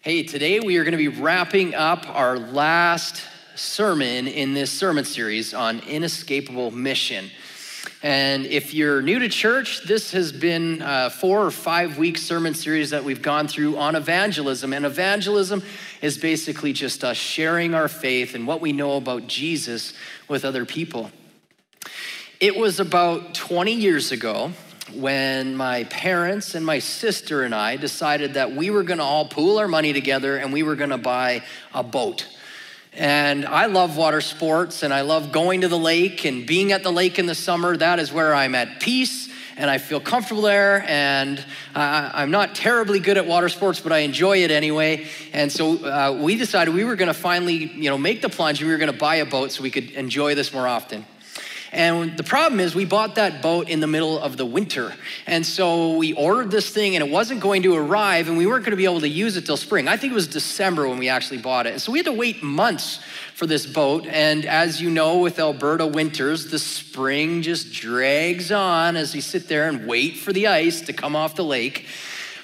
Hey, today we are going to be wrapping up our last sermon in this sermon series on inescapable mission. And if you're new to church, this has been a four or five week sermon series that we've gone through on evangelism. And evangelism is basically just us sharing our faith and what we know about Jesus with other people. It was about 20 years ago when my parents and my sister and I decided that we were going to all pool our money together and we were going to buy a boat. And I love water sports and I love going to the lake and being at the lake in the summer. That is where I'm at peace and I feel comfortable there. And uh, I'm not terribly good at water sports, but I enjoy it anyway. And so uh, we decided we were going to finally, you know, make the plunge. And we were going to buy a boat so we could enjoy this more often. And the problem is, we bought that boat in the middle of the winter. And so we ordered this thing, and it wasn't going to arrive, and we weren't going to be able to use it till spring. I think it was December when we actually bought it. And so we had to wait months for this boat. And as you know, with Alberta winters, the spring just drags on as we sit there and wait for the ice to come off the lake.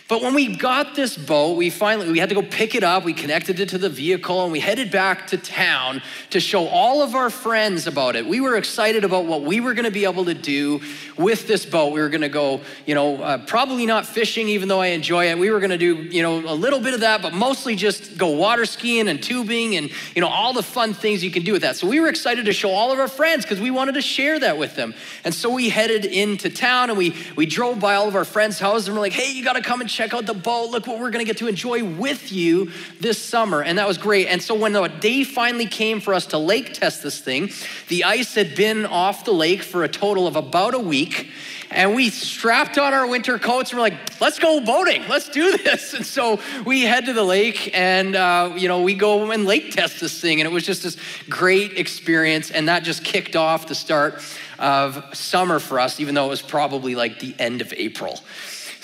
But when we got this boat, we finally we had to go pick it up. We connected it to the vehicle and we headed back to town to show all of our friends about it. We were excited about what we were going to be able to do with this boat. We were going to go, you know, uh, probably not fishing even though I enjoy it. We were going to do, you know, a little bit of that, but mostly just go water skiing and tubing and, you know, all the fun things you can do with that. So we were excited to show all of our friends because we wanted to share that with them. And so we headed into town and we we drove by all of our friends' houses and we're like, "Hey, you got to come and check out the boat. Look what we're going to get to enjoy with you this summer. And that was great. And so when the day finally came for us to lake test this thing, the ice had been off the lake for a total of about a week. And we strapped on our winter coats and we're like, let's go boating. Let's do this. And so we head to the lake and, uh, you know, we go and lake test this thing. And it was just this great experience. And that just kicked off the start of summer for us, even though it was probably like the end of April.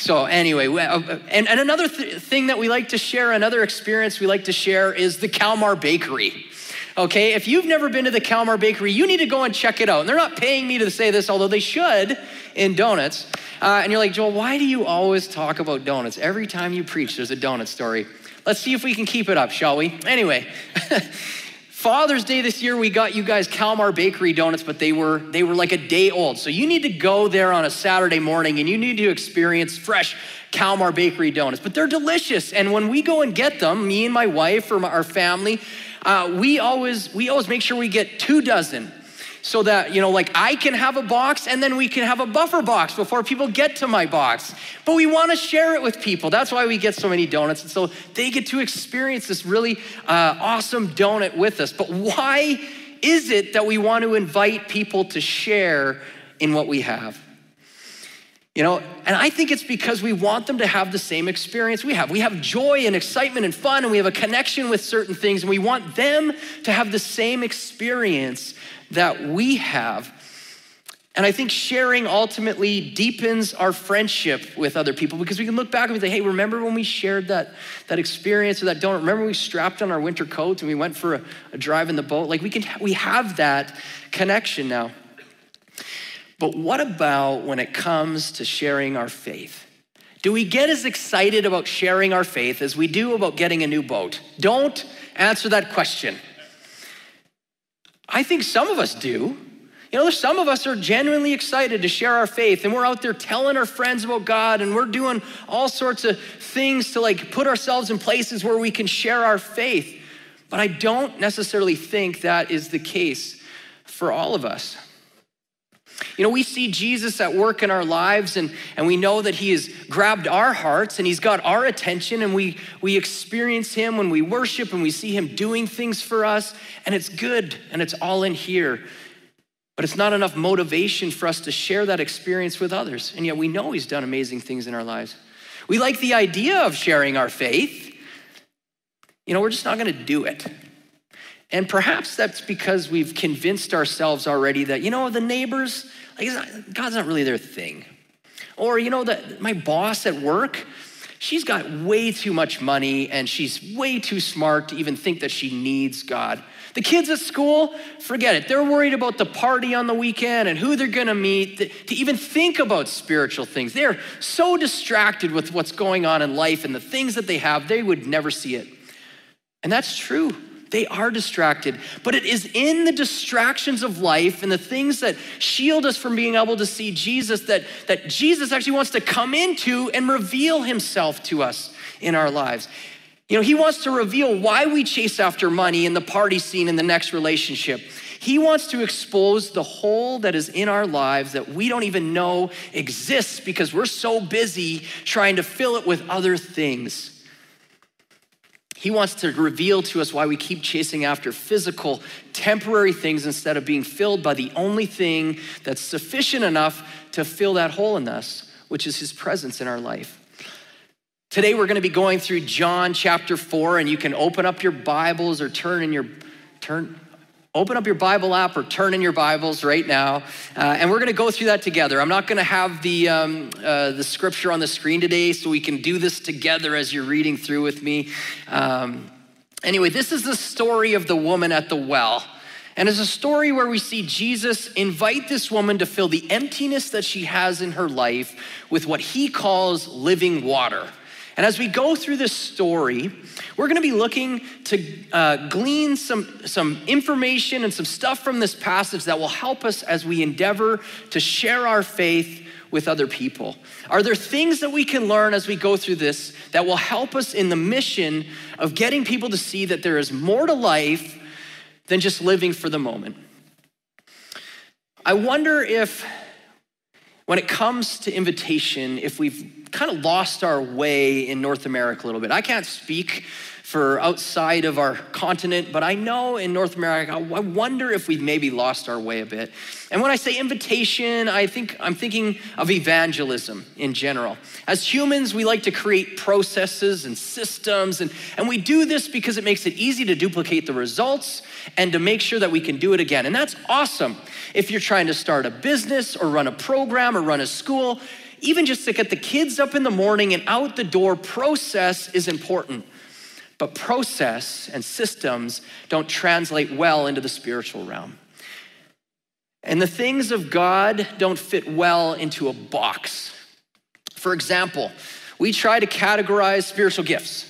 So, anyway, uh, and, and another th- thing that we like to share, another experience we like to share is the Calmar Bakery. Okay, if you've never been to the Calmar Bakery, you need to go and check it out. And they're not paying me to say this, although they should in donuts. Uh, and you're like, Joel, why do you always talk about donuts? Every time you preach, there's a donut story. Let's see if we can keep it up, shall we? Anyway. Father's Day this year, we got you guys Calmar Bakery donuts, but they were they were like a day old. So you need to go there on a Saturday morning and you need to experience fresh Calmar Bakery donuts. But they're delicious, and when we go and get them, me and my wife or our family, uh, we always we always make sure we get two dozen so that, you know, like I can have a box and then we can have a buffer box before people get to my box. But we want to share it with people. That's why we get so many donuts. And so they get to experience this really uh, awesome donut with us. But why is it that we want to invite people to share in what we have? You know, and I think it's because we want them to have the same experience we have. We have joy and excitement and fun, and we have a connection with certain things, and we want them to have the same experience that we have. And I think sharing ultimately deepens our friendship with other people because we can look back and say, hey, remember when we shared that, that experience or that donut? Remember we strapped on our winter coats and we went for a, a drive in the boat? Like we can we have that connection now. But what about when it comes to sharing our faith? Do we get as excited about sharing our faith as we do about getting a new boat? Don't answer that question. I think some of us do. You know, some of us are genuinely excited to share our faith, and we're out there telling our friends about God, and we're doing all sorts of things to like put ourselves in places where we can share our faith. But I don't necessarily think that is the case for all of us. You know, we see Jesus at work in our lives, and, and we know that He has grabbed our hearts and He's got our attention, and we, we experience Him when we worship and we see Him doing things for us, and it's good and it's all in here. But it's not enough motivation for us to share that experience with others, and yet we know He's done amazing things in our lives. We like the idea of sharing our faith. You know, we're just not going to do it. And perhaps that's because we've convinced ourselves already that, you know, the neighbors, like, not, God's not really their thing. Or, you know, that my boss at work, she's got way too much money and she's way too smart to even think that she needs God. The kids at school, forget it. They're worried about the party on the weekend and who they're gonna meet, to even think about spiritual things. They're so distracted with what's going on in life and the things that they have, they would never see it. And that's true. They are distracted. But it is in the distractions of life and the things that shield us from being able to see Jesus that, that Jesus actually wants to come into and reveal himself to us in our lives. You know, he wants to reveal why we chase after money in the party scene in the next relationship. He wants to expose the hole that is in our lives that we don't even know exists because we're so busy trying to fill it with other things. He wants to reveal to us why we keep chasing after physical, temporary things instead of being filled by the only thing that's sufficient enough to fill that hole in us, which is His presence in our life. Today we're going to be going through John chapter 4 and you can open up your Bibles or turn in your turn open up your Bible app or turn in your Bibles right now. Uh, and we're going to go through that together. I'm not going to have the, um, uh, the scripture on the screen today, so we can do this together as you're reading through with me. Um, anyway, this is the story of the woman at the well. And it's a story where we see Jesus invite this woman to fill the emptiness that she has in her life with what he calls living water. And as we go through this story, we're going to be looking to uh, glean some, some information and some stuff from this passage that will help us as we endeavor to share our faith with other people. Are there things that we can learn as we go through this that will help us in the mission of getting people to see that there is more to life than just living for the moment? I wonder if, when it comes to invitation, if we've kind of lost our way in North America a little bit. I can't speak for outside of our continent, but I know in North America, I wonder if we've maybe lost our way a bit. And when I say invitation, I think I'm thinking of evangelism in general. As humans, we like to create processes and systems, and, and we do this because it makes it easy to duplicate the results and to make sure that we can do it again. And that's awesome. If you're trying to start a business or run a program or run a school, even just to get the kids up in the morning and out the door, process is important. But process and systems don't translate well into the spiritual realm. And the things of God don't fit well into a box. For example, we try to categorize spiritual gifts.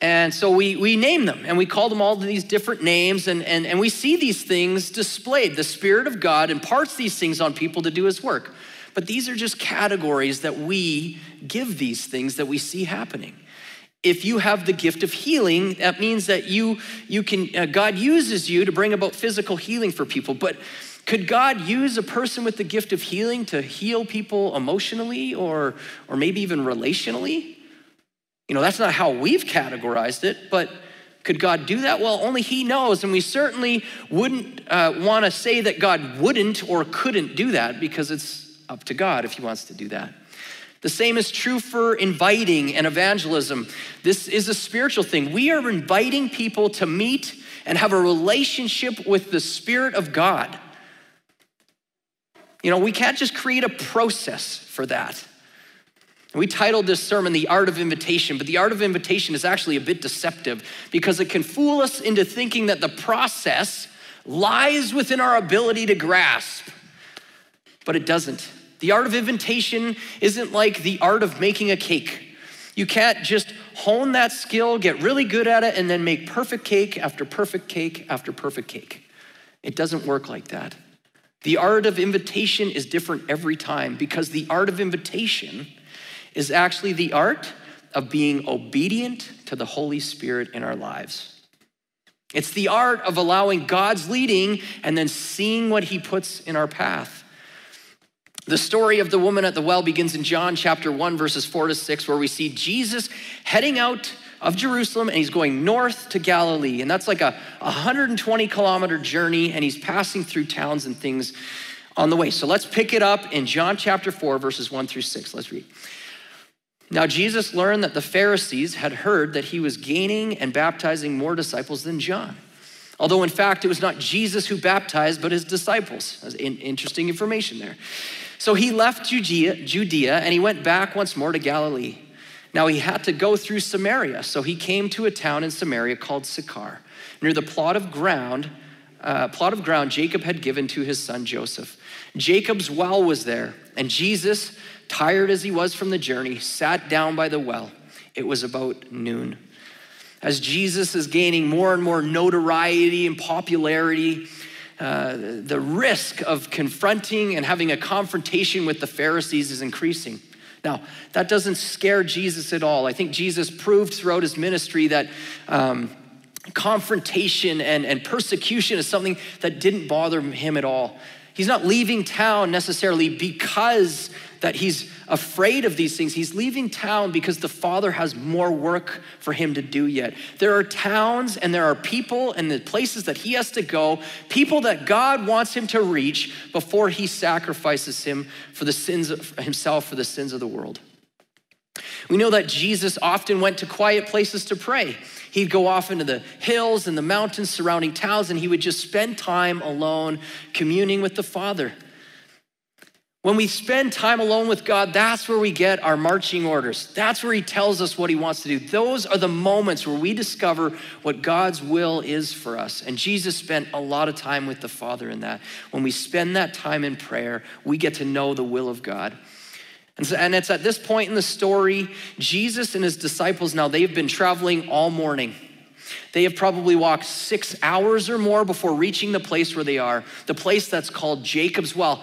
And so we, we name them and we call them all these different names, and, and, and we see these things displayed. The Spirit of God imparts these things on people to do His work. But these are just categories that we give these things that we see happening. If you have the gift of healing, that means that you, you can, uh, God uses you to bring about physical healing for people. But could God use a person with the gift of healing to heal people emotionally or, or maybe even relationally? You know, that's not how we've categorized it, but could God do that? Well, only He knows. And we certainly wouldn't uh, want to say that God wouldn't or couldn't do that because it's up to God if He wants to do that. The same is true for inviting and evangelism. This is a spiritual thing. We are inviting people to meet and have a relationship with the Spirit of God. You know, we can't just create a process for that. We titled this sermon The Art of Invitation, but the art of invitation is actually a bit deceptive because it can fool us into thinking that the process lies within our ability to grasp, but it doesn't. The art of invitation isn't like the art of making a cake. You can't just hone that skill, get really good at it, and then make perfect cake after perfect cake after perfect cake. It doesn't work like that. The art of invitation is different every time because the art of invitation is actually the art of being obedient to the Holy Spirit in our lives. It's the art of allowing God's leading and then seeing what He puts in our path. The story of the woman at the well begins in John chapter 1, verses 4 to 6, where we see Jesus heading out of Jerusalem and he's going north to Galilee. And that's like a 120 kilometer journey, and he's passing through towns and things on the way. So let's pick it up in John chapter 4, verses 1 through 6. Let's read. Now, Jesus learned that the Pharisees had heard that he was gaining and baptizing more disciples than John. Although, in fact, it was not Jesus who baptized, but his disciples. That's interesting information there. So he left Judea, Judea and he went back once more to Galilee. Now he had to go through Samaria, so he came to a town in Samaria called Sychar, near the plot of ground, uh, plot of ground Jacob had given to his son Joseph. Jacob's well was there, and Jesus, tired as he was from the journey, sat down by the well. It was about noon. As Jesus is gaining more and more notoriety and popularity, uh, the risk of confronting and having a confrontation with the Pharisees is increasing. Now, that doesn't scare Jesus at all. I think Jesus proved throughout his ministry that um, confrontation and, and persecution is something that didn't bother him at all. He's not leaving town necessarily because that he's afraid of these things. He's leaving town because the Father has more work for him to do yet. There are towns and there are people and the places that he has to go, people that God wants him to reach before he sacrifices him for the sins of himself for the sins of the world. We know that Jesus often went to quiet places to pray. He'd go off into the hills and the mountains surrounding towns, and he would just spend time alone communing with the Father. When we spend time alone with God, that's where we get our marching orders. That's where He tells us what He wants to do. Those are the moments where we discover what God's will is for us. And Jesus spent a lot of time with the Father in that. When we spend that time in prayer, we get to know the will of God. And, so, and it's at this point in the story, Jesus and his disciples now, they've been traveling all morning. They have probably walked six hours or more before reaching the place where they are, the place that's called Jacob's Well.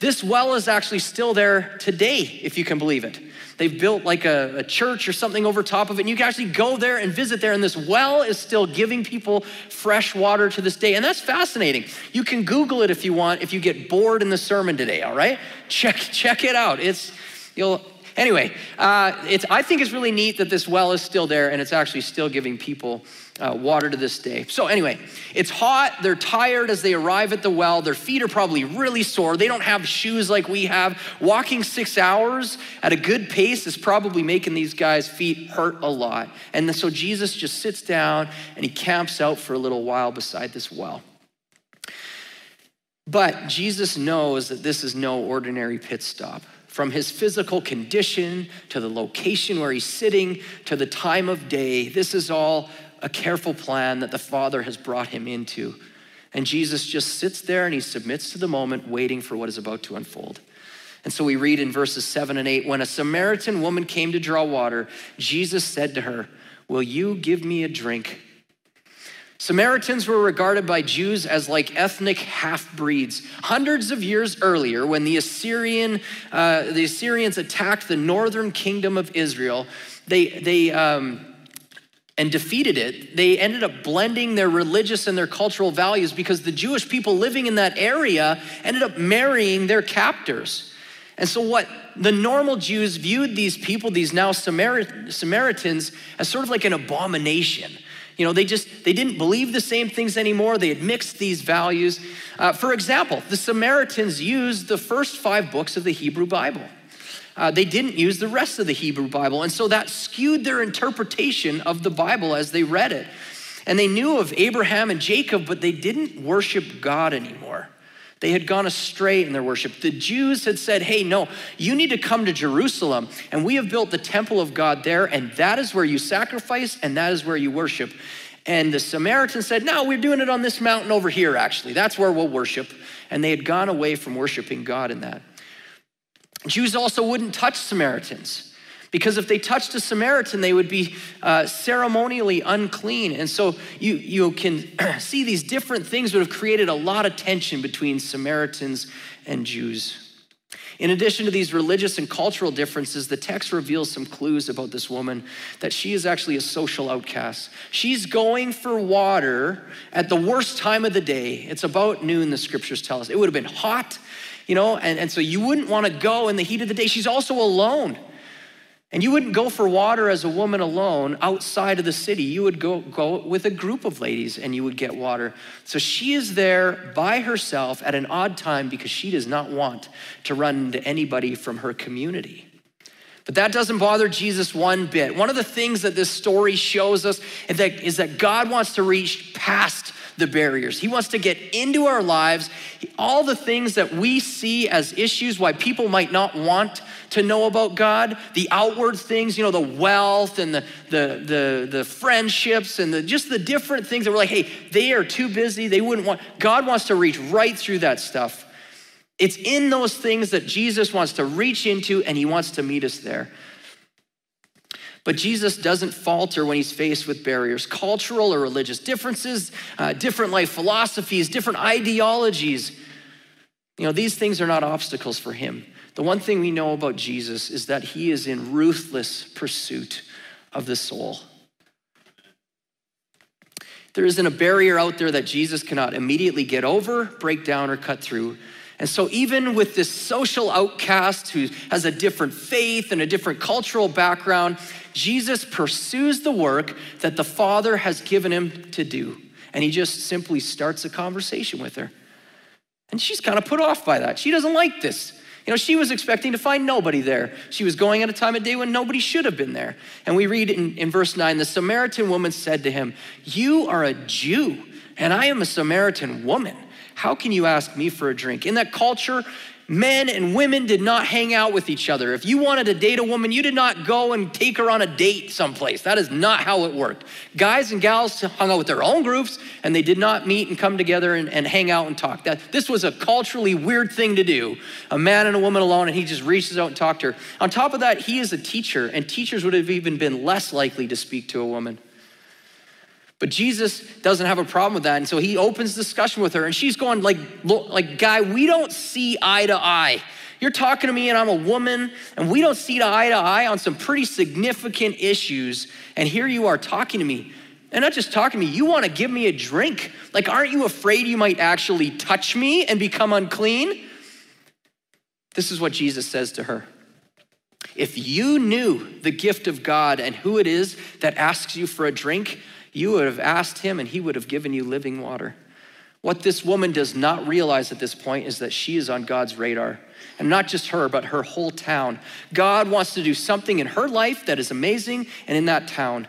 This well is actually still there today, if you can believe it. They've built like a, a, church or something over top of it, and you can actually go there and visit there, and this well is still giving people fresh water to this day. And that's fascinating. You can Google it if you want, if you get bored in the sermon today, all right? Check, check it out. It's You'll, anyway, uh, it's, I think it's really neat that this well is still there and it's actually still giving people uh, water to this day. So, anyway, it's hot. They're tired as they arrive at the well. Their feet are probably really sore. They don't have shoes like we have. Walking six hours at a good pace is probably making these guys' feet hurt a lot. And so, Jesus just sits down and he camps out for a little while beside this well. But Jesus knows that this is no ordinary pit stop from his physical condition to the location where he's sitting to the time of day. This is all a careful plan that the Father has brought him into. And Jesus just sits there and he submits to the moment, waiting for what is about to unfold. And so we read in verses seven and eight when a Samaritan woman came to draw water, Jesus said to her, Will you give me a drink? Samaritans were regarded by Jews as like ethnic half breeds. Hundreds of years earlier, when the, Assyrian, uh, the Assyrians attacked the northern kingdom of Israel, they, they, um, and defeated it, they ended up blending their religious and their cultural values because the Jewish people living in that area ended up marrying their captors. And so, what the normal Jews viewed these people, these now Samaritans, as sort of like an abomination. You know, they just they didn't believe the same things anymore. They had mixed these values. Uh, for example, the Samaritans used the first five books of the Hebrew Bible. Uh, they didn't use the rest of the Hebrew Bible, and so that skewed their interpretation of the Bible as they read it. And they knew of Abraham and Jacob, but they didn't worship God anymore. They had gone astray in their worship. The Jews had said, hey, no, you need to come to Jerusalem, and we have built the temple of God there, and that is where you sacrifice, and that is where you worship. And the Samaritans said, no, we're doing it on this mountain over here, actually. That's where we'll worship. And they had gone away from worshiping God in that. Jews also wouldn't touch Samaritans because if they touched a Samaritan, they would be uh, ceremonially unclean. And so you, you can see these different things would have created a lot of tension between Samaritans and Jews. In addition to these religious and cultural differences, the text reveals some clues about this woman that she is actually a social outcast. She's going for water at the worst time of the day. It's about noon, the scriptures tell us. It would have been hot, you know, and, and so you wouldn't want to go in the heat of the day. She's also alone. And you wouldn't go for water as a woman alone outside of the city. You would go, go with a group of ladies and you would get water. So she is there by herself at an odd time because she does not want to run into anybody from her community. But that doesn't bother Jesus one bit. One of the things that this story shows us is that, is that God wants to reach past the barriers. He wants to get into our lives. All the things that we see as issues, why people might not want to know about God, the outward things, you know, the wealth and the, the, the, the friendships and the, just the different things that we're like, hey, they are too busy. They wouldn't want, God wants to reach right through that stuff. It's in those things that Jesus wants to reach into and he wants to meet us there. But Jesus doesn't falter when he's faced with barriers, cultural or religious differences, uh, different life philosophies, different ideologies. You know, these things are not obstacles for him. The one thing we know about Jesus is that he is in ruthless pursuit of the soul. There isn't a barrier out there that Jesus cannot immediately get over, break down, or cut through. And so, even with this social outcast who has a different faith and a different cultural background, Jesus pursues the work that the Father has given him to do. And he just simply starts a conversation with her. And she's kind of put off by that. She doesn't like this. You know, she was expecting to find nobody there. She was going at a time of day when nobody should have been there. And we read in, in verse 9 the Samaritan woman said to him, You are a Jew, and I am a Samaritan woman. How can you ask me for a drink? In that culture, men and women did not hang out with each other. If you wanted to date a woman, you did not go and take her on a date someplace. That is not how it worked. Guys and gals hung out with their own groups and they did not meet and come together and, and hang out and talk. That, this was a culturally weird thing to do. A man and a woman alone, and he just reaches out and talked to her. On top of that, he is a teacher, and teachers would have even been less likely to speak to a woman. But Jesus doesn't have a problem with that. And so he opens discussion with her and she's going like, like, guy, we don't see eye to eye. You're talking to me and I'm a woman and we don't see eye to eye on some pretty significant issues. And here you are talking to me. And not just talking to me, you want to give me a drink. Like, aren't you afraid you might actually touch me and become unclean? This is what Jesus says to her. If you knew the gift of God and who it is that asks you for a drink, you would have asked him and he would have given you living water. What this woman does not realize at this point is that she is on God's radar. And not just her, but her whole town. God wants to do something in her life that is amazing and in that town.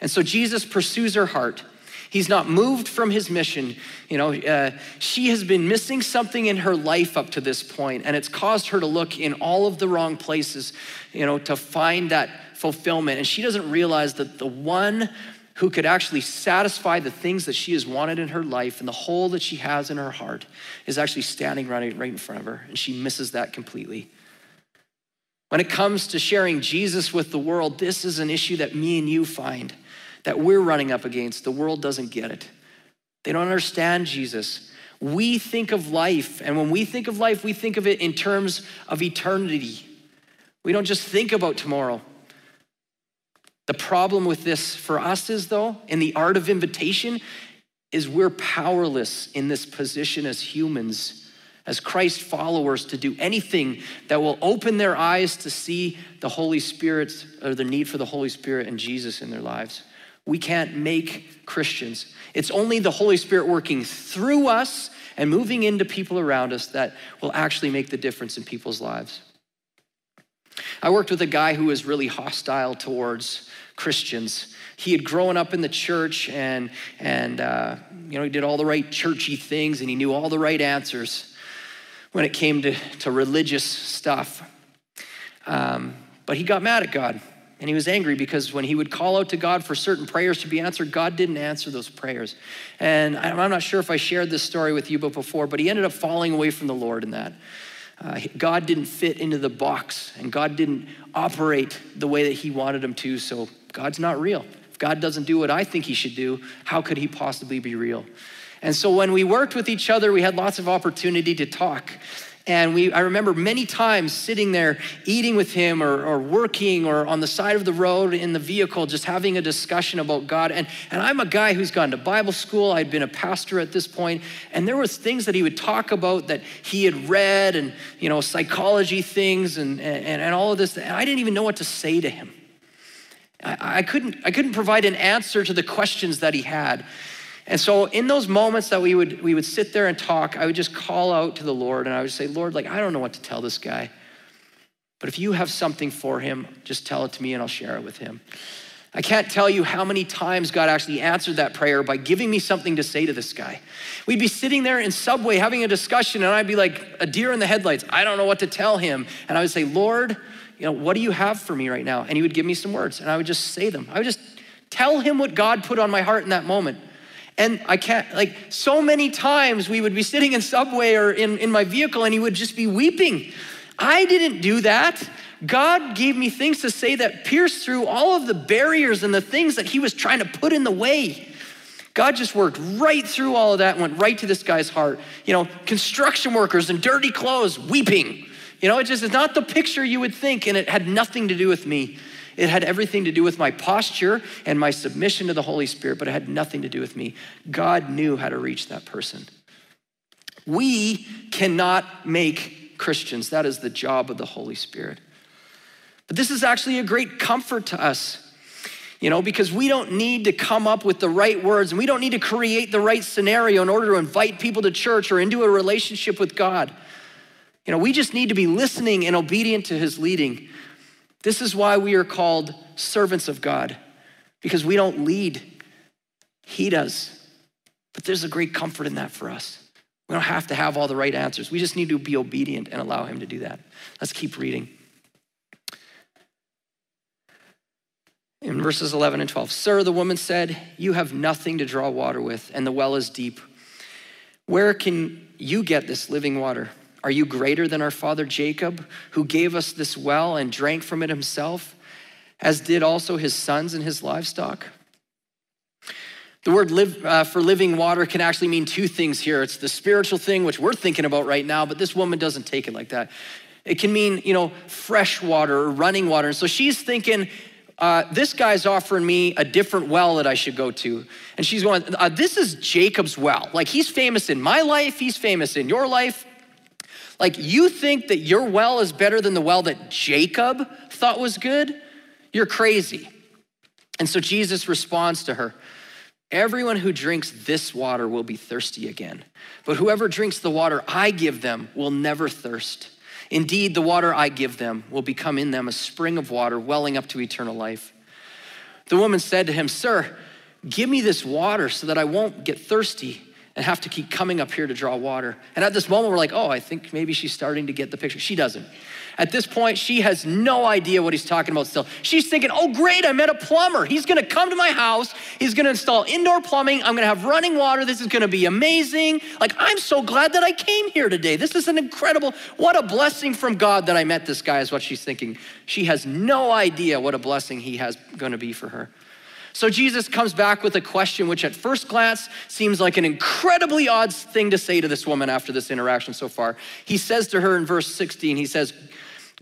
And so Jesus pursues her heart. He's not moved from his mission. You know, uh, she has been missing something in her life up to this point, and it's caused her to look in all of the wrong places, you know, to find that fulfillment. And she doesn't realize that the one who could actually satisfy the things that she has wanted in her life and the hole that she has in her heart is actually standing right, right in front of her, and she misses that completely. When it comes to sharing Jesus with the world, this is an issue that me and you find that we're running up against. The world doesn't get it, they don't understand Jesus. We think of life, and when we think of life, we think of it in terms of eternity. We don't just think about tomorrow. The problem with this for us is, though, in the art of invitation, is we're powerless in this position as humans, as Christ followers, to do anything that will open their eyes to see the Holy Spirit or the need for the Holy Spirit and Jesus in their lives. We can't make Christians. It's only the Holy Spirit working through us and moving into people around us that will actually make the difference in people's lives. I worked with a guy who was really hostile towards Christians. He had grown up in the church and, and uh, you know, he did all the right churchy things and he knew all the right answers when it came to, to religious stuff. Um, but he got mad at God and he was angry because when he would call out to God for certain prayers to be answered, God didn't answer those prayers. And I'm not sure if I shared this story with you before, but he ended up falling away from the Lord in that. Uh, God didn't fit into the box and God didn't operate the way that he wanted him to, so God's not real. If God doesn't do what I think he should do, how could he possibly be real? And so when we worked with each other, we had lots of opportunity to talk. And we, I remember many times sitting there eating with him or, or working or on the side of the road in the vehicle, just having a discussion about God. And, and I'm a guy who's gone to Bible school. I'd been a pastor at this point, And there was things that he would talk about that he had read and, you know, psychology things and, and, and all of this. And I didn't even know what to say to him. I, I, couldn't, I couldn't provide an answer to the questions that he had. And so in those moments that we would we would sit there and talk, I would just call out to the Lord and I would say, Lord, like I don't know what to tell this guy. But if you have something for him, just tell it to me and I'll share it with him. I can't tell you how many times God actually answered that prayer by giving me something to say to this guy. We'd be sitting there in Subway having a discussion, and I'd be like a deer in the headlights. I don't know what to tell him. And I would say, Lord, you know, what do you have for me right now? And he would give me some words and I would just say them. I would just tell him what God put on my heart in that moment. And I can't, like, so many times we would be sitting in subway or in, in my vehicle and he would just be weeping. I didn't do that. God gave me things to say that pierced through all of the barriers and the things that he was trying to put in the way. God just worked right through all of that went right to this guy's heart. You know, construction workers in dirty clothes weeping. You know, it just is not the picture you would think, and it had nothing to do with me. It had everything to do with my posture and my submission to the Holy Spirit, but it had nothing to do with me. God knew how to reach that person. We cannot make Christians. That is the job of the Holy Spirit. But this is actually a great comfort to us, you know, because we don't need to come up with the right words and we don't need to create the right scenario in order to invite people to church or into a relationship with God. You know, we just need to be listening and obedient to his leading. This is why we are called servants of God, because we don't lead, he does. But there's a great comfort in that for us. We don't have to have all the right answers. We just need to be obedient and allow him to do that. Let's keep reading. In verses 11 and 12, Sir, the woman said, You have nothing to draw water with, and the well is deep. Where can you get this living water? Are you greater than our father Jacob, who gave us this well and drank from it himself, as did also his sons and his livestock? The word live, uh, for living water can actually mean two things here. It's the spiritual thing, which we're thinking about right now, but this woman doesn't take it like that. It can mean, you know, fresh water or running water. And so she's thinking, uh, this guy's offering me a different well that I should go to. And she's going, uh, This is Jacob's well. Like, he's famous in my life, he's famous in your life. Like, you think that your well is better than the well that Jacob thought was good? You're crazy. And so Jesus responds to her Everyone who drinks this water will be thirsty again, but whoever drinks the water I give them will never thirst. Indeed, the water I give them will become in them a spring of water welling up to eternal life. The woman said to him, Sir, give me this water so that I won't get thirsty and have to keep coming up here to draw water. And at this moment, we're like, oh, I think maybe she's starting to get the picture. She doesn't. At this point, she has no idea what he's talking about still. She's thinking, oh, great, I met a plumber. He's gonna come to my house. He's gonna install indoor plumbing. I'm gonna have running water. This is gonna be amazing. Like, I'm so glad that I came here today. This is an incredible, what a blessing from God that I met this guy, is what she's thinking. She has no idea what a blessing he has gonna be for her. So Jesus comes back with a question which, at first glance, seems like an incredibly odd thing to say to this woman after this interaction so far. He says to her in verse 16, He says,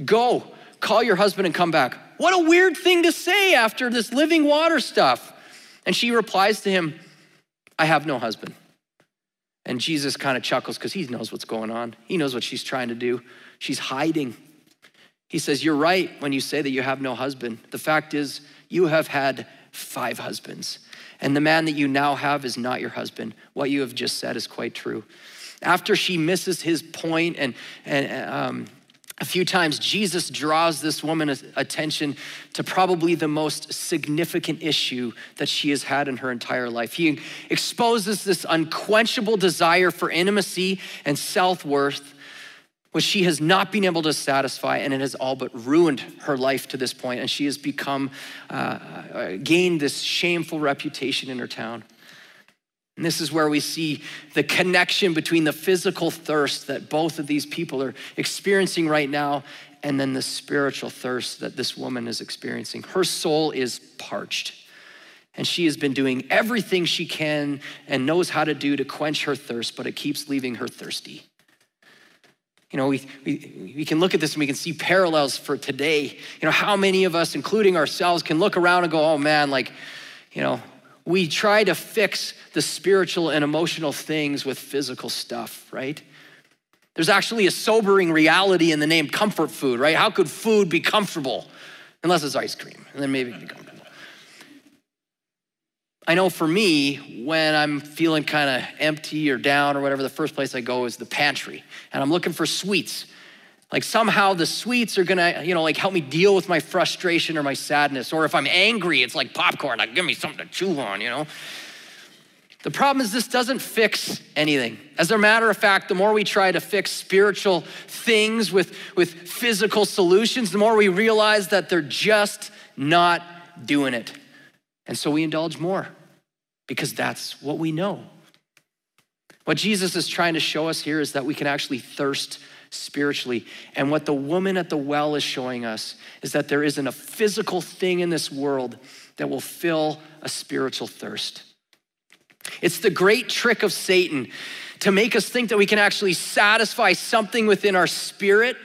Go, call your husband and come back. What a weird thing to say after this living water stuff. And she replies to him, I have no husband. And Jesus kind of chuckles because he knows what's going on. He knows what she's trying to do. She's hiding. He says, You're right when you say that you have no husband. The fact is, you have had five husbands. And the man that you now have is not your husband. What you have just said is quite true. After she misses his point and, and um, a few times, Jesus draws this woman's attention to probably the most significant issue that she has had in her entire life. He exposes this unquenchable desire for intimacy and self worth which she has not been able to satisfy, and it has all but ruined her life to this point, and she has become, uh, uh, gained this shameful reputation in her town. And this is where we see the connection between the physical thirst that both of these people are experiencing right now and then the spiritual thirst that this woman is experiencing. Her soul is parched. And she has been doing everything she can and knows how to do to quench her thirst, but it keeps leaving her thirsty. You know, we, we, we can look at this and we can see parallels for today. You know, how many of us, including ourselves, can look around and go, oh man, like, you know, we try to fix the spiritual and emotional things with physical stuff, right? There's actually a sobering reality in the name comfort food, right? How could food be comfortable? Unless it's ice cream, and then maybe it. I know for me, when I'm feeling kind of empty or down or whatever, the first place I go is the pantry. And I'm looking for sweets. Like somehow the sweets are gonna, you know, like help me deal with my frustration or my sadness. Or if I'm angry, it's like popcorn, like give me something to chew on, you know? The problem is, this doesn't fix anything. As a matter of fact, the more we try to fix spiritual things with, with physical solutions, the more we realize that they're just not doing it. And so we indulge more because that's what we know. What Jesus is trying to show us here is that we can actually thirst spiritually. And what the woman at the well is showing us is that there isn't a physical thing in this world that will fill a spiritual thirst. It's the great trick of Satan to make us think that we can actually satisfy something within our spirit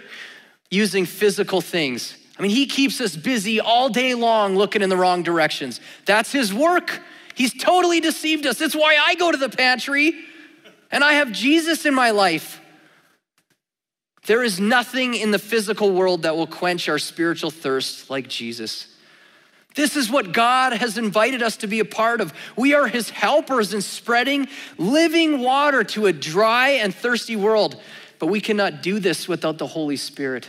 using physical things. I mean, he keeps us busy all day long looking in the wrong directions. That's his work. He's totally deceived us. That's why I go to the pantry and I have Jesus in my life. There is nothing in the physical world that will quench our spiritual thirst like Jesus. This is what God has invited us to be a part of. We are His helpers in spreading living water to a dry and thirsty world. But we cannot do this without the Holy Spirit.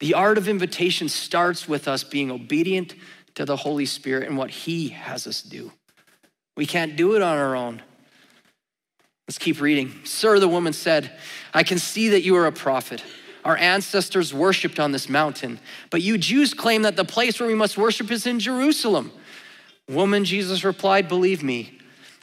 The art of invitation starts with us being obedient to the Holy Spirit and what He has us do. We can't do it on our own. Let's keep reading. Sir, the woman said, I can see that you are a prophet. Our ancestors worshiped on this mountain, but you Jews claim that the place where we must worship is in Jerusalem. Woman, Jesus replied, Believe me,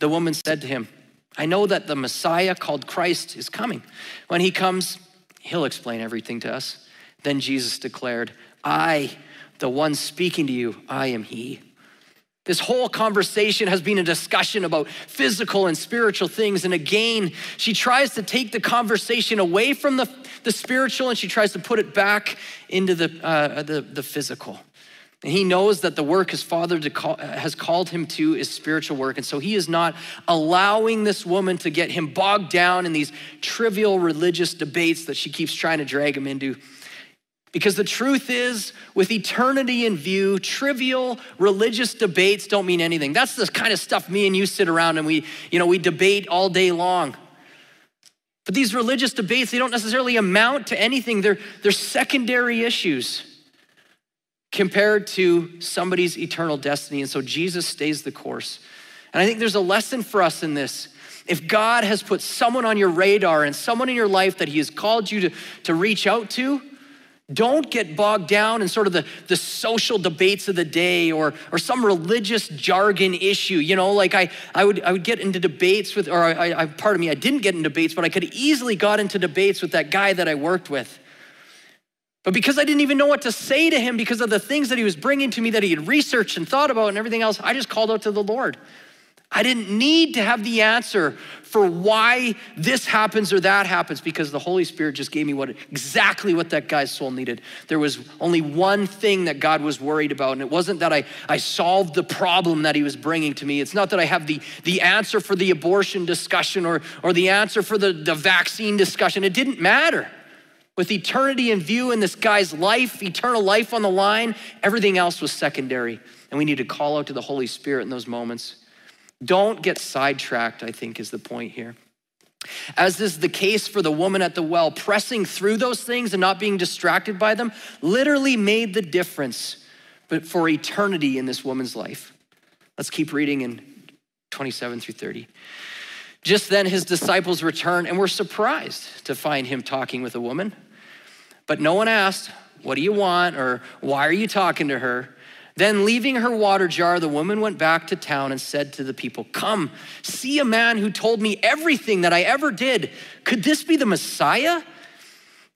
The woman said to him, I know that the Messiah called Christ is coming. When he comes, he'll explain everything to us. Then Jesus declared, I, the one speaking to you, I am he. This whole conversation has been a discussion about physical and spiritual things. And again, she tries to take the conversation away from the, the spiritual and she tries to put it back into the, uh, the, the physical. And he knows that the work his father has called him to is spiritual work. And so he is not allowing this woman to get him bogged down in these trivial religious debates that she keeps trying to drag him into. Because the truth is, with eternity in view, trivial religious debates don't mean anything. That's the kind of stuff me and you sit around and we, you know, we debate all day long. But these religious debates, they don't necessarily amount to anything. They're, they're secondary issues compared to somebody's eternal destiny. And so Jesus stays the course. And I think there's a lesson for us in this. If God has put someone on your radar and someone in your life that He has called you to, to reach out to, don't get bogged down in sort of the, the social debates of the day or, or some religious jargon issue. You know, like I, I, would, I would get into debates with, or I, I, pardon me, I didn't get into debates, but I could easily got into debates with that guy that I worked with. But because I didn't even know what to say to him because of the things that he was bringing to me that he had researched and thought about and everything else, I just called out to the Lord. I didn't need to have the answer for why this happens or that happens because the Holy Spirit just gave me what exactly what that guy's soul needed. There was only one thing that God was worried about, and it wasn't that I, I solved the problem that he was bringing to me. It's not that I have the, the answer for the abortion discussion or, or the answer for the, the vaccine discussion. It didn't matter. With eternity in view in this guy's life, eternal life on the line, everything else was secondary. And we need to call out to the Holy Spirit in those moments. Don't get sidetracked, I think, is the point here. As is the case for the woman at the well, pressing through those things and not being distracted by them literally made the difference but for eternity in this woman's life. Let's keep reading in 27 through 30. Just then his disciples returned and were surprised to find him talking with a woman. But no one asked, What do you want? or Why are you talking to her? Then, leaving her water jar, the woman went back to town and said to the people, Come, see a man who told me everything that I ever did. Could this be the Messiah?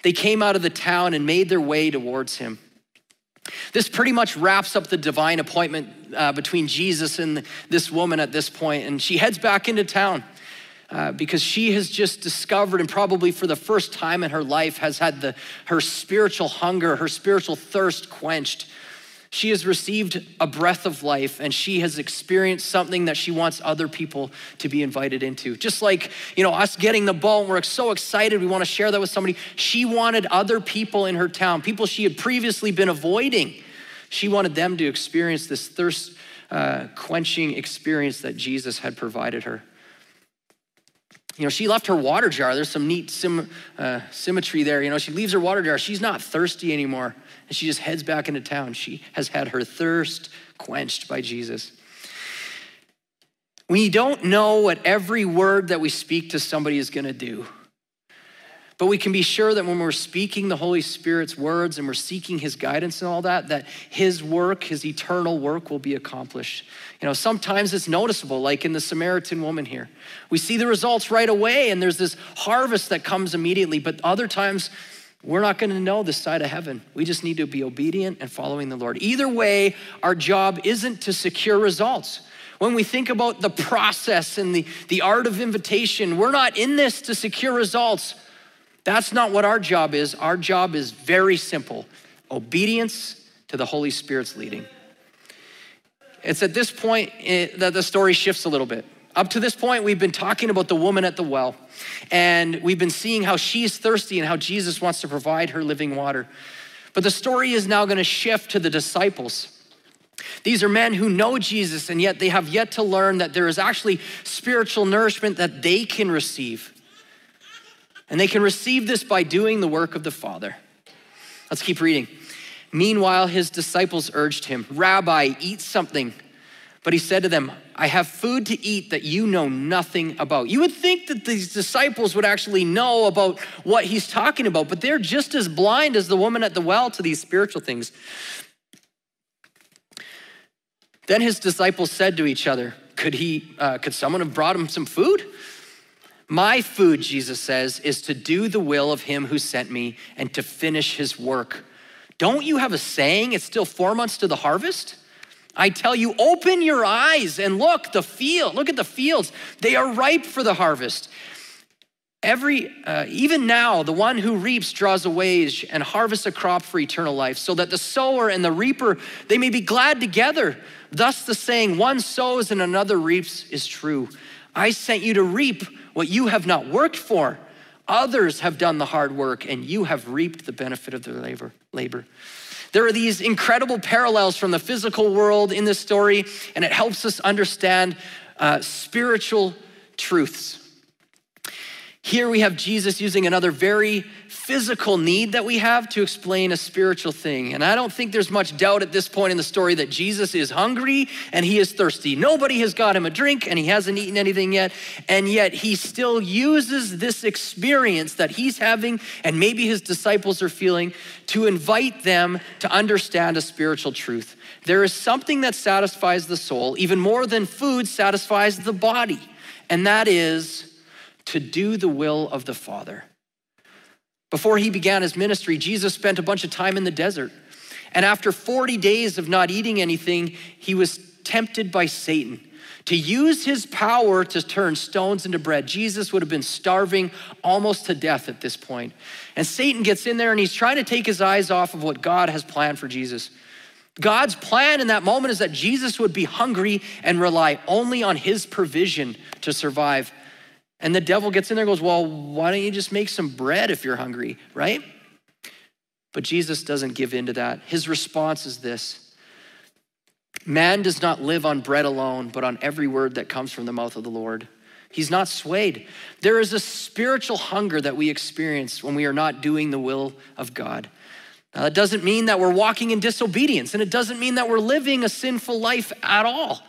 They came out of the town and made their way towards him. This pretty much wraps up the divine appointment uh, between Jesus and this woman at this point, and she heads back into town. Uh, because she has just discovered and probably for the first time in her life has had the, her spiritual hunger her spiritual thirst quenched She has received a breath of life and she has experienced something that she wants other people to be invited into. Just like, you know, us getting the ball and we're so excited, we want to share that with somebody. She wanted other people in her town, people she had previously been avoiding. She wanted them to experience this thirst uh, quenching experience that Jesus had provided her. You know, she left her water jar. There's some neat sim, uh, symmetry there. You know, she leaves her water jar. She's not thirsty anymore. And she just heads back into town. She has had her thirst quenched by Jesus. We don't know what every word that we speak to somebody is going to do. But we can be sure that when we're speaking the Holy Spirit's words and we're seeking his guidance and all that, that his work, his eternal work will be accomplished. You know, sometimes it's noticeable, like in the Samaritan woman here. We see the results right away and there's this harvest that comes immediately, but other times we're not going to know this side of heaven. We just need to be obedient and following the Lord. Either way, our job isn't to secure results. When we think about the process and the, the art of invitation, we're not in this to secure results. That's not what our job is. Our job is very simple obedience to the Holy Spirit's leading. It's at this point eh, that the story shifts a little bit. Up to this point, we've been talking about the woman at the well, and we've been seeing how she's thirsty and how Jesus wants to provide her living water. But the story is now going to shift to the disciples. These are men who know Jesus, and yet they have yet to learn that there is actually spiritual nourishment that they can receive. And they can receive this by doing the work of the Father. Let's keep reading. Meanwhile, his disciples urged him, Rabbi, eat something. But he said to them, I have food to eat that you know nothing about. You would think that these disciples would actually know about what he's talking about, but they're just as blind as the woman at the well to these spiritual things. Then his disciples said to each other, Could, he, uh, could someone have brought him some food? My food, Jesus says, is to do the will of him who sent me and to finish his work. Don't you have a saying, it's still four months to the harvest? I tell you, open your eyes and look, the field, look at the fields. They are ripe for the harvest. Every, uh, even now, the one who reaps draws a wage and harvests a crop for eternal life, so that the sower and the reaper, they may be glad together. Thus the saying, one sows and another reaps is true. I sent you to reap what you have not worked for. Others have done the hard work, and you have reaped the benefit of their labor. labor. There are these incredible parallels from the physical world in this story, and it helps us understand uh, spiritual truths. Here we have Jesus using another very physical need that we have to explain a spiritual thing. And I don't think there's much doubt at this point in the story that Jesus is hungry and he is thirsty. Nobody has got him a drink and he hasn't eaten anything yet. And yet he still uses this experience that he's having and maybe his disciples are feeling to invite them to understand a spiritual truth. There is something that satisfies the soul even more than food satisfies the body, and that is to do the will of the Father. Before he began his ministry, Jesus spent a bunch of time in the desert. And after 40 days of not eating anything, he was tempted by Satan to use his power to turn stones into bread. Jesus would have been starving almost to death at this point. And Satan gets in there and he's trying to take his eyes off of what God has planned for Jesus. God's plan in that moment is that Jesus would be hungry and rely only on his provision to survive. And the devil gets in there and goes, Well, why don't you just make some bread if you're hungry, right? But Jesus doesn't give in to that. His response is this Man does not live on bread alone, but on every word that comes from the mouth of the Lord. He's not swayed. There is a spiritual hunger that we experience when we are not doing the will of God. Now, that doesn't mean that we're walking in disobedience, and it doesn't mean that we're living a sinful life at all.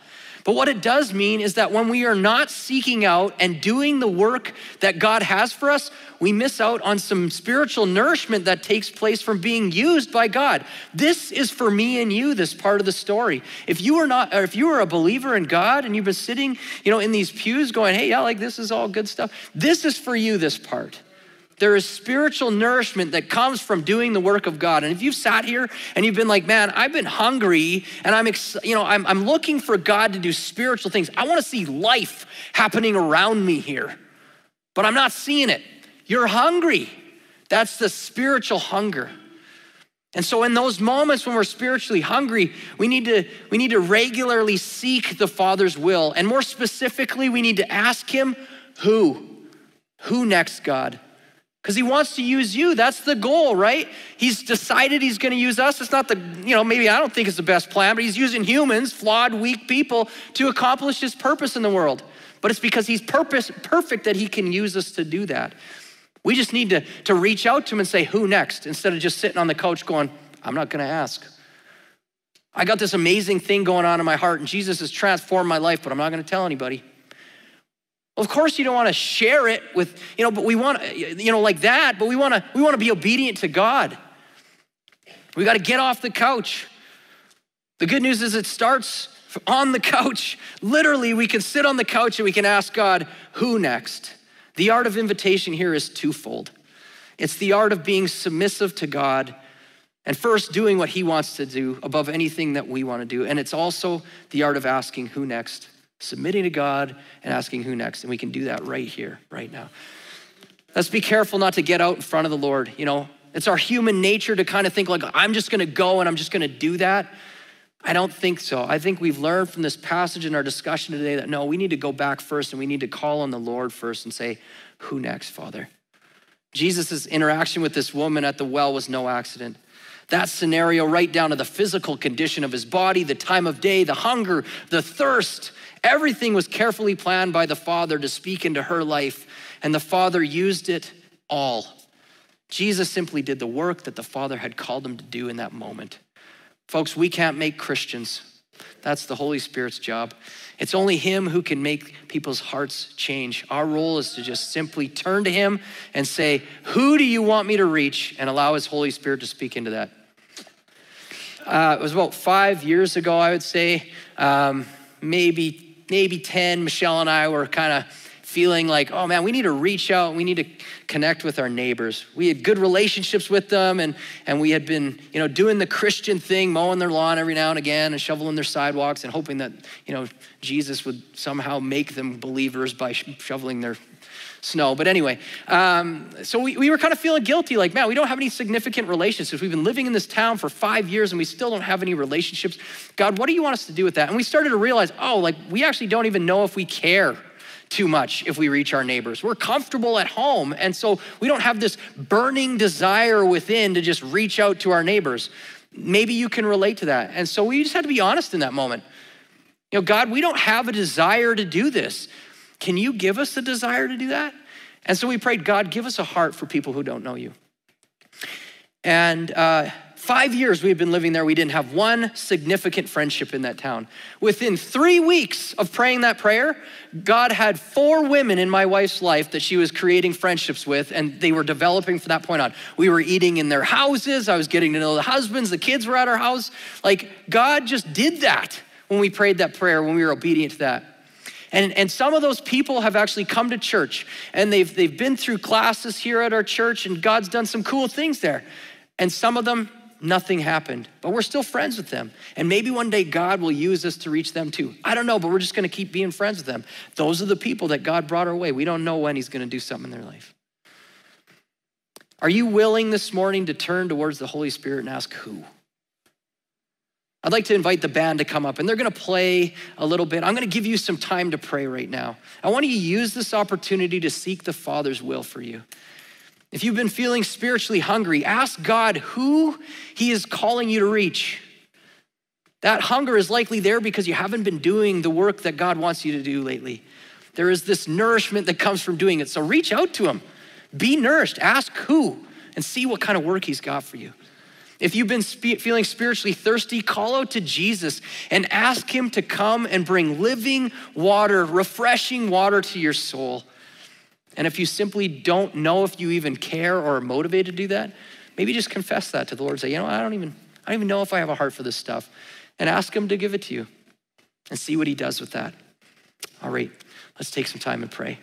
But what it does mean is that when we are not seeking out and doing the work that God has for us, we miss out on some spiritual nourishment that takes place from being used by God. This is for me and you, this part of the story. If you are not, if you are a believer in God and you've been sitting, you know, in these pews going, hey, yeah, like this is all good stuff, this is for you, this part. There is spiritual nourishment that comes from doing the work of God. And if you've sat here and you've been like, man, I've been hungry and I'm, ex- you know, I'm, I'm looking for God to do spiritual things. I want to see life happening around me here, but I'm not seeing it. You're hungry. That's the spiritual hunger. And so in those moments when we're spiritually hungry, we need to we need to regularly seek the Father's will. And more specifically, we need to ask him who? Who next, God? Because he wants to use you. That's the goal, right? He's decided he's going to use us. It's not the, you know, maybe I don't think it's the best plan, but he's using humans, flawed, weak people, to accomplish his purpose in the world. But it's because he's purpose, perfect that he can use us to do that. We just need to, to reach out to him and say, Who next? instead of just sitting on the couch going, I'm not going to ask. I got this amazing thing going on in my heart, and Jesus has transformed my life, but I'm not going to tell anybody. Of course, you don't want to share it with, you know, but we want, you know, like that, but we want to, we want to be obedient to God. We got to get off the couch. The good news is it starts on the couch. Literally, we can sit on the couch and we can ask God, who next? The art of invitation here is twofold it's the art of being submissive to God and first doing what He wants to do above anything that we want to do. And it's also the art of asking who next, submitting to God and asking who next. And we can do that right here, right now. Let's be careful not to get out in front of the Lord. You know, it's our human nature to kind of think like, I'm just going to go and I'm just going to do that. I don't think so. I think we've learned from this passage in our discussion today that no, we need to go back first and we need to call on the Lord first and say, Who next, Father? Jesus' interaction with this woman at the well was no accident. That scenario, right down to the physical condition of his body, the time of day, the hunger, the thirst, everything was carefully planned by the Father to speak into her life, and the Father used it all. Jesus simply did the work that the Father had called him to do in that moment. Folks, we can't make Christians. That's the Holy Spirit's job. It's only Him who can make people's hearts change. Our role is to just simply turn to Him and say, Who do you want me to reach? and allow His Holy Spirit to speak into that. Uh, it was about five years ago, I would say, um, maybe, maybe 10. Michelle and I were kind of feeling like, oh man, we need to reach out, we need to connect with our neighbors. We had good relationships with them, and, and we had been, you know, doing the Christian thing, mowing their lawn every now and again and shoveling their sidewalks and hoping that, you know, Jesus would somehow make them believers by shoveling their snow. But anyway, um, so we, we were kind of feeling guilty like, man, we don't have any significant relationships. We've been living in this town for five years and we still don't have any relationships. God, what do you want us to do with that? And we started to realize, oh, like we actually don't even know if we care too much if we reach our neighbors. We're comfortable at home, and so we don't have this burning desire within to just reach out to our neighbors. Maybe you can relate to that. And so we just had to be honest in that moment. You know, God, we don't have a desire to do this. Can you give us the desire to do that? And so we prayed, God, give us a heart for people who don't know you. And uh, Five years we had been living there, we didn't have one significant friendship in that town. Within three weeks of praying that prayer, God had four women in my wife's life that she was creating friendships with, and they were developing from that point on. We were eating in their houses, I was getting to know the husbands, the kids were at our house. Like, God just did that when we prayed that prayer, when we were obedient to that. And, and some of those people have actually come to church and they've, they've been through classes here at our church, and God's done some cool things there. And some of them nothing happened, but we're still friends with them. And maybe one day God will use us to reach them too. I don't know, but we're just going to keep being friends with them. Those are the people that God brought our way. We don't know when He's going to do something in their life. Are you willing this morning to turn towards the Holy Spirit and ask who? I'd like to invite the band to come up and they're going to play a little bit. I'm going to give you some time to pray right now. I want you to use this opportunity to seek the Father's will for you. If you've been feeling spiritually hungry, ask God who He is calling you to reach. That hunger is likely there because you haven't been doing the work that God wants you to do lately. There is this nourishment that comes from doing it. So reach out to Him, be nourished, ask who, and see what kind of work He's got for you. If you've been spe- feeling spiritually thirsty, call out to Jesus and ask Him to come and bring living water, refreshing water to your soul. And if you simply don't know if you even care or are motivated to do that, maybe just confess that to the Lord. Say, you know, I don't even, I don't even know if I have a heart for this stuff. And ask Him to give it to you and see what He does with that. All right, let's take some time and pray.